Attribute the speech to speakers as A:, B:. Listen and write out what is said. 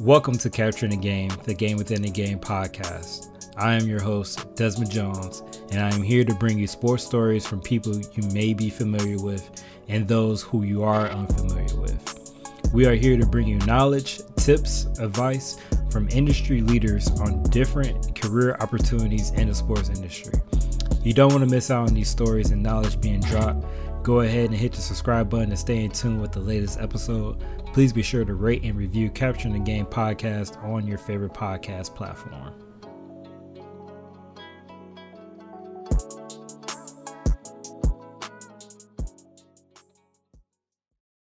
A: Welcome to Capturing the Game, the Game Within the Game podcast. I am your host, Desmond Jones, and I am here to bring you sports stories from people you may be familiar with and those who you are unfamiliar with. We are here to bring you knowledge, tips, advice from industry leaders on different career opportunities in the sports industry. You don't want to miss out on these stories and knowledge being dropped. Go ahead and hit the subscribe button to stay in tune with the latest episode. Please be sure to rate and review Capturing the Game podcast on your favorite podcast platform.